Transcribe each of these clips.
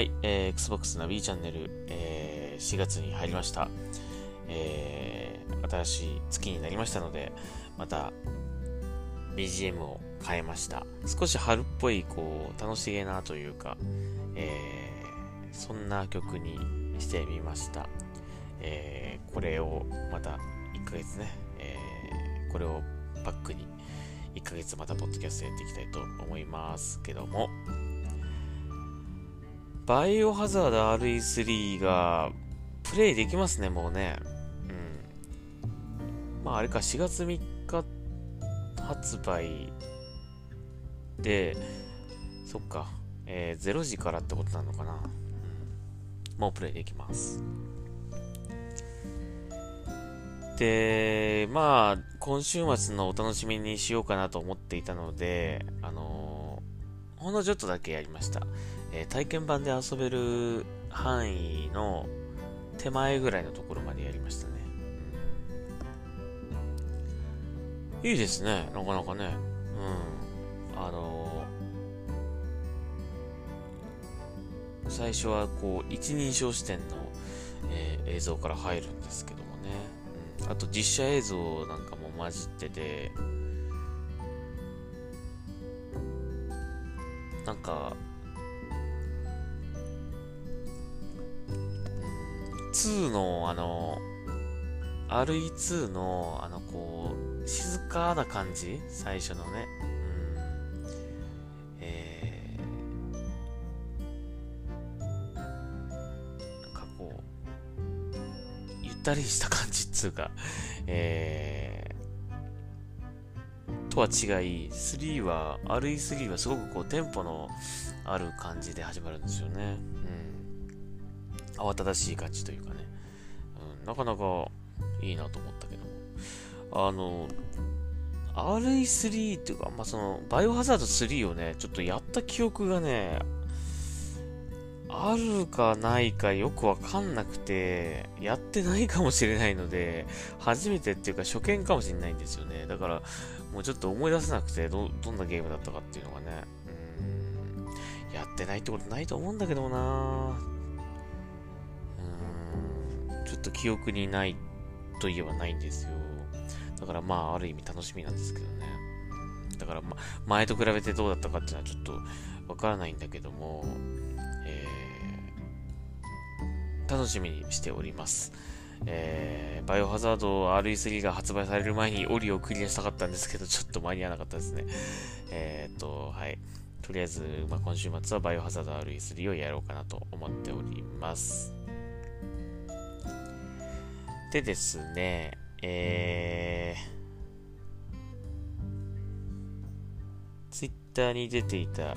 はい、えー Xbox ナビチャンネル、えー4月に入りました。えー新しい月になりましたので、また BGM を変えました。少し春っぽい、こう、楽しげなというか、えーそんな曲にしてみました。えーこれをまた1ヶ月ね、えーこれをバックに1ヶ月またポッドキャストやっていきたいと思いますけども、バイオハザード RE3 がプレイできますね、もうね。うん。まああれか、4月3日発売で、そっか、えー0時からってことなのかな。もうプレイできます。で、まあ、今週末のお楽しみにしようかなと思っていたので、あのーほんのちょっとだけやりました。えー体験版で遊べる範囲の手前ぐらいのところまでやりましたね。いいですね、なかなかね。うん。あのー最初はこう、一人称視点の、えー映像から入るんですけどもね。うん、あと実写映像なんかも混じってて、なんか、2のあの RE2 のあのこう静かな感じ？最初のね。うん。えー、なんかこうゆったりした感じっつうか。えー、とは違い3は RE3 はすごくこうテンポのある感じで始まるんですよね。うん。慌ただしい感じというかね、うん、なかなかいいなと思ったけど、あの、RE3 っていうか、まあ、その、バイオハザード3をね、ちょっとやった記憶がね、あるかないかよくわかんなくて、やってないかもしれないので、初めてっていうか初見かもしれないんですよね。だから、もうちょっと思い出せなくて、ど、どんなゲームだったかっていうのがね、うん、やってないってことないと思うんだけどな。ちょっと記憶にないといえばないんですよ。だからまあ、ある意味楽しみなんですけどね。だから、ま、前と比べてどうだったかっていうのはちょっとわからないんだけども、えー、楽しみにしております。えー、バイオハザード RE3 が発売される前にオリをクリアしたかったんですけど、ちょっと間に合わなかったですね。えーっと、はい。とりあえず、まあ、今週末はバイオハザード RE3 をやろうかなと思っております。でですね、えー、ツイッターに出ていた、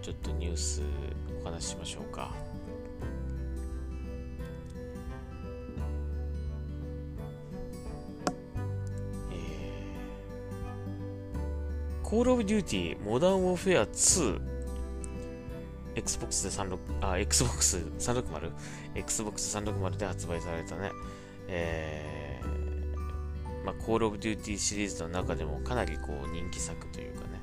ちょっとニュースお話ししましょうか。コールオブデューティーモダンウォーフェア2 Xbox で36あ Xbox 360 Xbox 360で発売されたねえー、まあ、コールオブデューティシリーズの中でもかなりこう人気作というかね、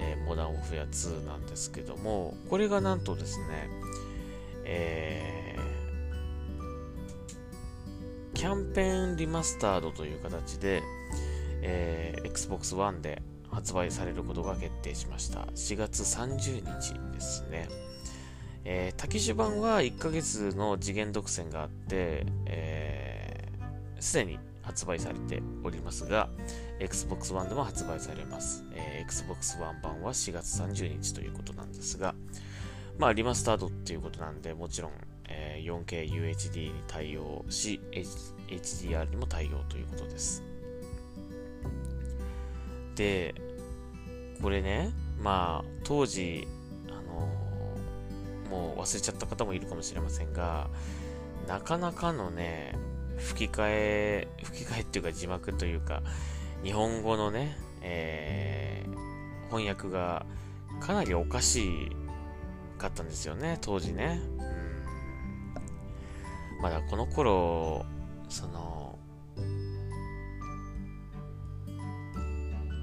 えー、モダンウォーフェア2なんですけどもこれがなんとですねえー、キャンペーンリマスタードという形で、えー、Xbox One で発売されることが決定しました。4月30日ですね。えー、多機種版は1ヶ月の次元独占があって、えー、すでに発売されておりますが、Xbox One でも発売されます。えー、Xbox One 版は4月30日ということなんですが、まあ、リマスタードっていうことなんで、もちろん、えー、4K UHD に対応し、H、HDR にも対応ということです。で、これね、まあ、当時、もう忘れちゃった方もいるかもしれませんが、なかなかのね、吹き替え、吹き替えっていうか字幕というか、日本語のね、えー翻訳がかなりおかしかったんですよね、当時ね。うん。まだこの頃、その、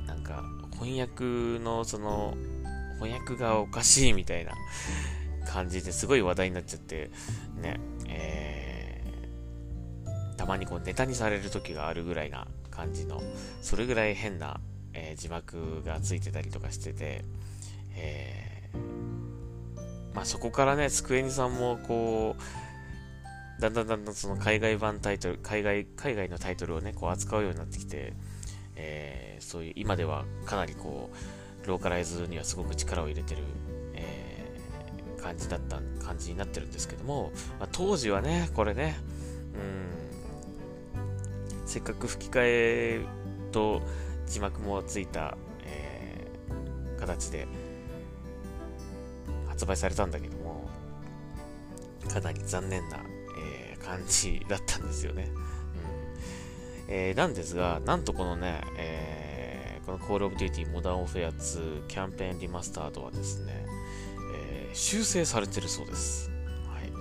なんか、翻訳の、その、翻訳がおかしいみたいな、感じですごい話題になっちゃって、ね、えー、たまにこうネタにされる時があるぐらいな感じの、それぐらい変な、えー、字幕がついてたりとかしてて、えー、まあそこからね、スクエニさんもこう、だんだんだんだんその海外版タイトル、海外、海外のタイトルをね、こう扱うようになってきて、えー、そういう、今ではかなりこう、ローカライズにはすごく力を入れてる、感じだった、感じになってるんですけども、まあ、当時はね、これね、うん、せっかく吹き替えと字幕もついた、えー、形で発売されたんだけども、かなり残念な、えー、感じだったんですよね。うんえー、なんですが、なんとこのね、えー、この Call of Duty Modern Warfare 2キャンペーンリマスタードはですね、えー、修正されてるそうです。はい、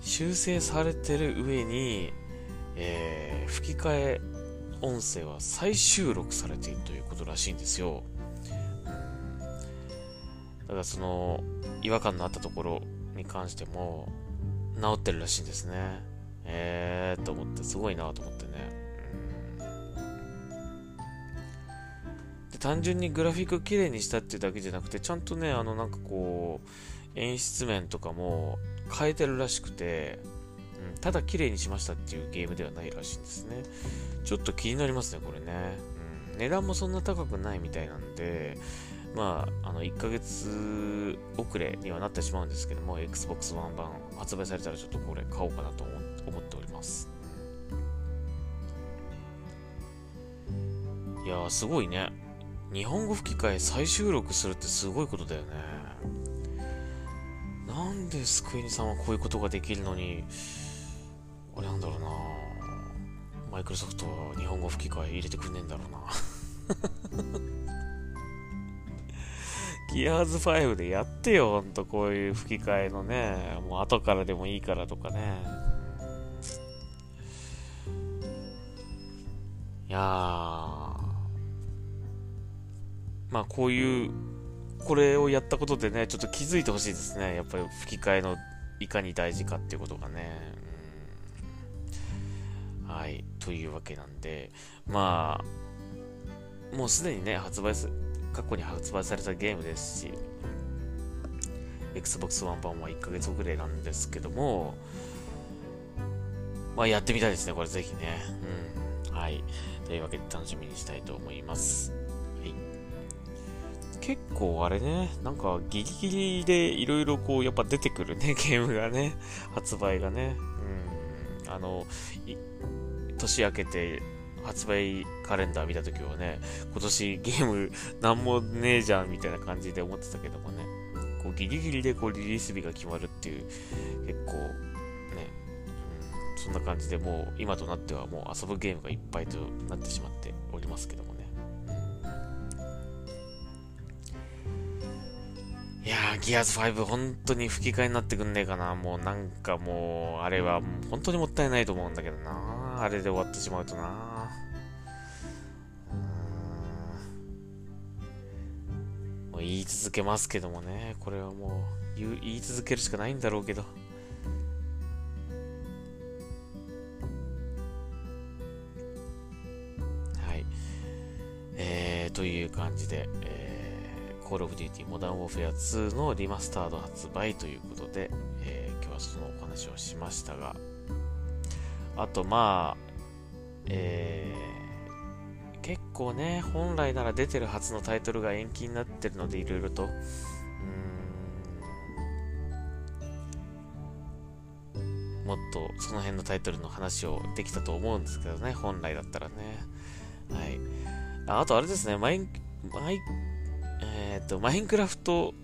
修正されてる上に、えー、吹き替え音声は再収録されているということらしいんですよ。だからその違和感のあったところに関しても治ってるらしいんですね。えーと思って、すごいなと思ってね。単純にグラフィック綺麗にしたっていうだけじゃなくて、ちゃんとね、あのなんかこう、演出面とかも変えてるらしくて、うん、ただ綺麗にしましたっていうゲームではないらしいんですね。ちょっと気になりますね、これね。うん、値段もそんな高くないみたいなんで、まあ、あの、1ヶ月遅れにはなってしまうんですけども、Xbox One 版発売されたらちょっとこれ買おうかなと思っております。いやー、すごいね。日本語吹き替え再収録するってすごいことだよね。なんでスクエニさんはこういうことができるのに、あれなんだろうなマイクロソフトは日本語吹き替え入れてくんねえんだろうな ギアーズ5でやってよ、ほんとこういう吹き替えのね、もう後からでもいいからとかね。いやー、まあこういう、これをやったことでね、ちょっと気づいてほしいですね。やっぱり吹き替えのいかに大事かっていうことがね。はい。というわけなんで、まあ、もうすでにね、発売す、過去に発売されたゲームですし、Xbox One 版は1ヶ月遅れなんですけども、まあやってみたいですね、これぜひね。うん。はい。というわけで楽しみにしたいと思います。はい。結構あれね、なんかギリギリでいろいろこうやっぱ出てくるね、ゲームがね、発売がね。うん。あの、年明けて発売カレンダー見たときはね、今年ゲームなんもねえじゃんみたいな感じで思ってたけどもね、こうギリギリでこうリリース日が決まるっていう、結構ね、うん、そんな感じでもう今となってはもう遊ぶゲームがいっぱいとなってしまっておりますけどもね。ギアーズ5本当に吹き替えになってくんねえかな。もうなんかもう、あれは本当にもったいないと思うんだけどな。あれで終わってしまうとな。もう言い続けますけどもね、これはもう言言い続けるしかないんだろうけど。はい。えー、という感じで、えー、Call of Duty Modern Warfare 2のリマスタード発売ということで、えー、今日はそのお話をしましたが、あとまあ、えー、結構ね、本来なら出てるはずのタイトルが延期になってるので、いろいろと、うん、もっとその辺のタイトルの話をできたと思うんですけどね、本来だったらね。はい。ああとあれですね、マイン、マイ、えっ、ー、と、マインクラフト、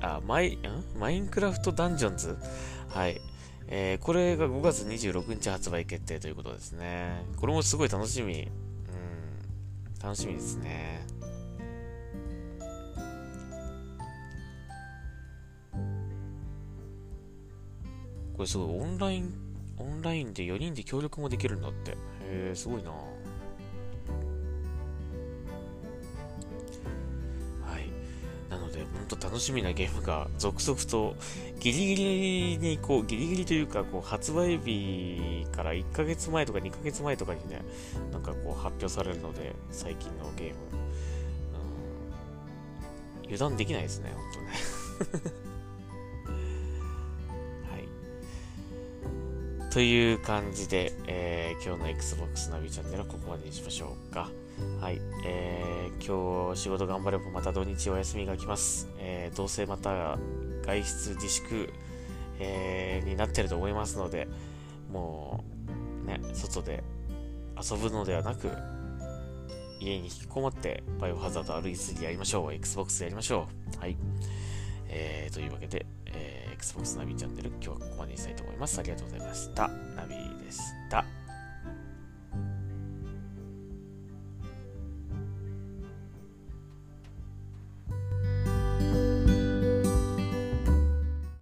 あ、マイ、ん？マインクラフトダンジョンズはい。えー、これが5月26日発売決定ということですね。これもすごい楽しみうん楽しみですね。これすごいオンライン、オンラインで4人で協力もできるんだって。へえ、すごいな本と楽しみなゲームが続々とギリギリにこう、ギリギリというかこう発売日から1ヶ月前とか2ヶ月前とかにね、なんかこう発表されるので、最近のゲーム。うん、油断できないですね、ほんとね。はい。という感じで、えー、今日の Xbox ナビチャンネルはここまでにしましょうか。はい。えー、今日仕事頑張ればまた土日お休みが来ます。えー、どうせまた外出自粛、えー、になってると思いますので、もう、ね、外で遊ぶのではなく、家に引きこもってバイオハザード RE3 やりましょう。Xbox やりましょう。はい。えー、というわけで、えー、Xbox ナビチャンネル今日はここまでにしたいと思います。ありがとうございました。ナビでした。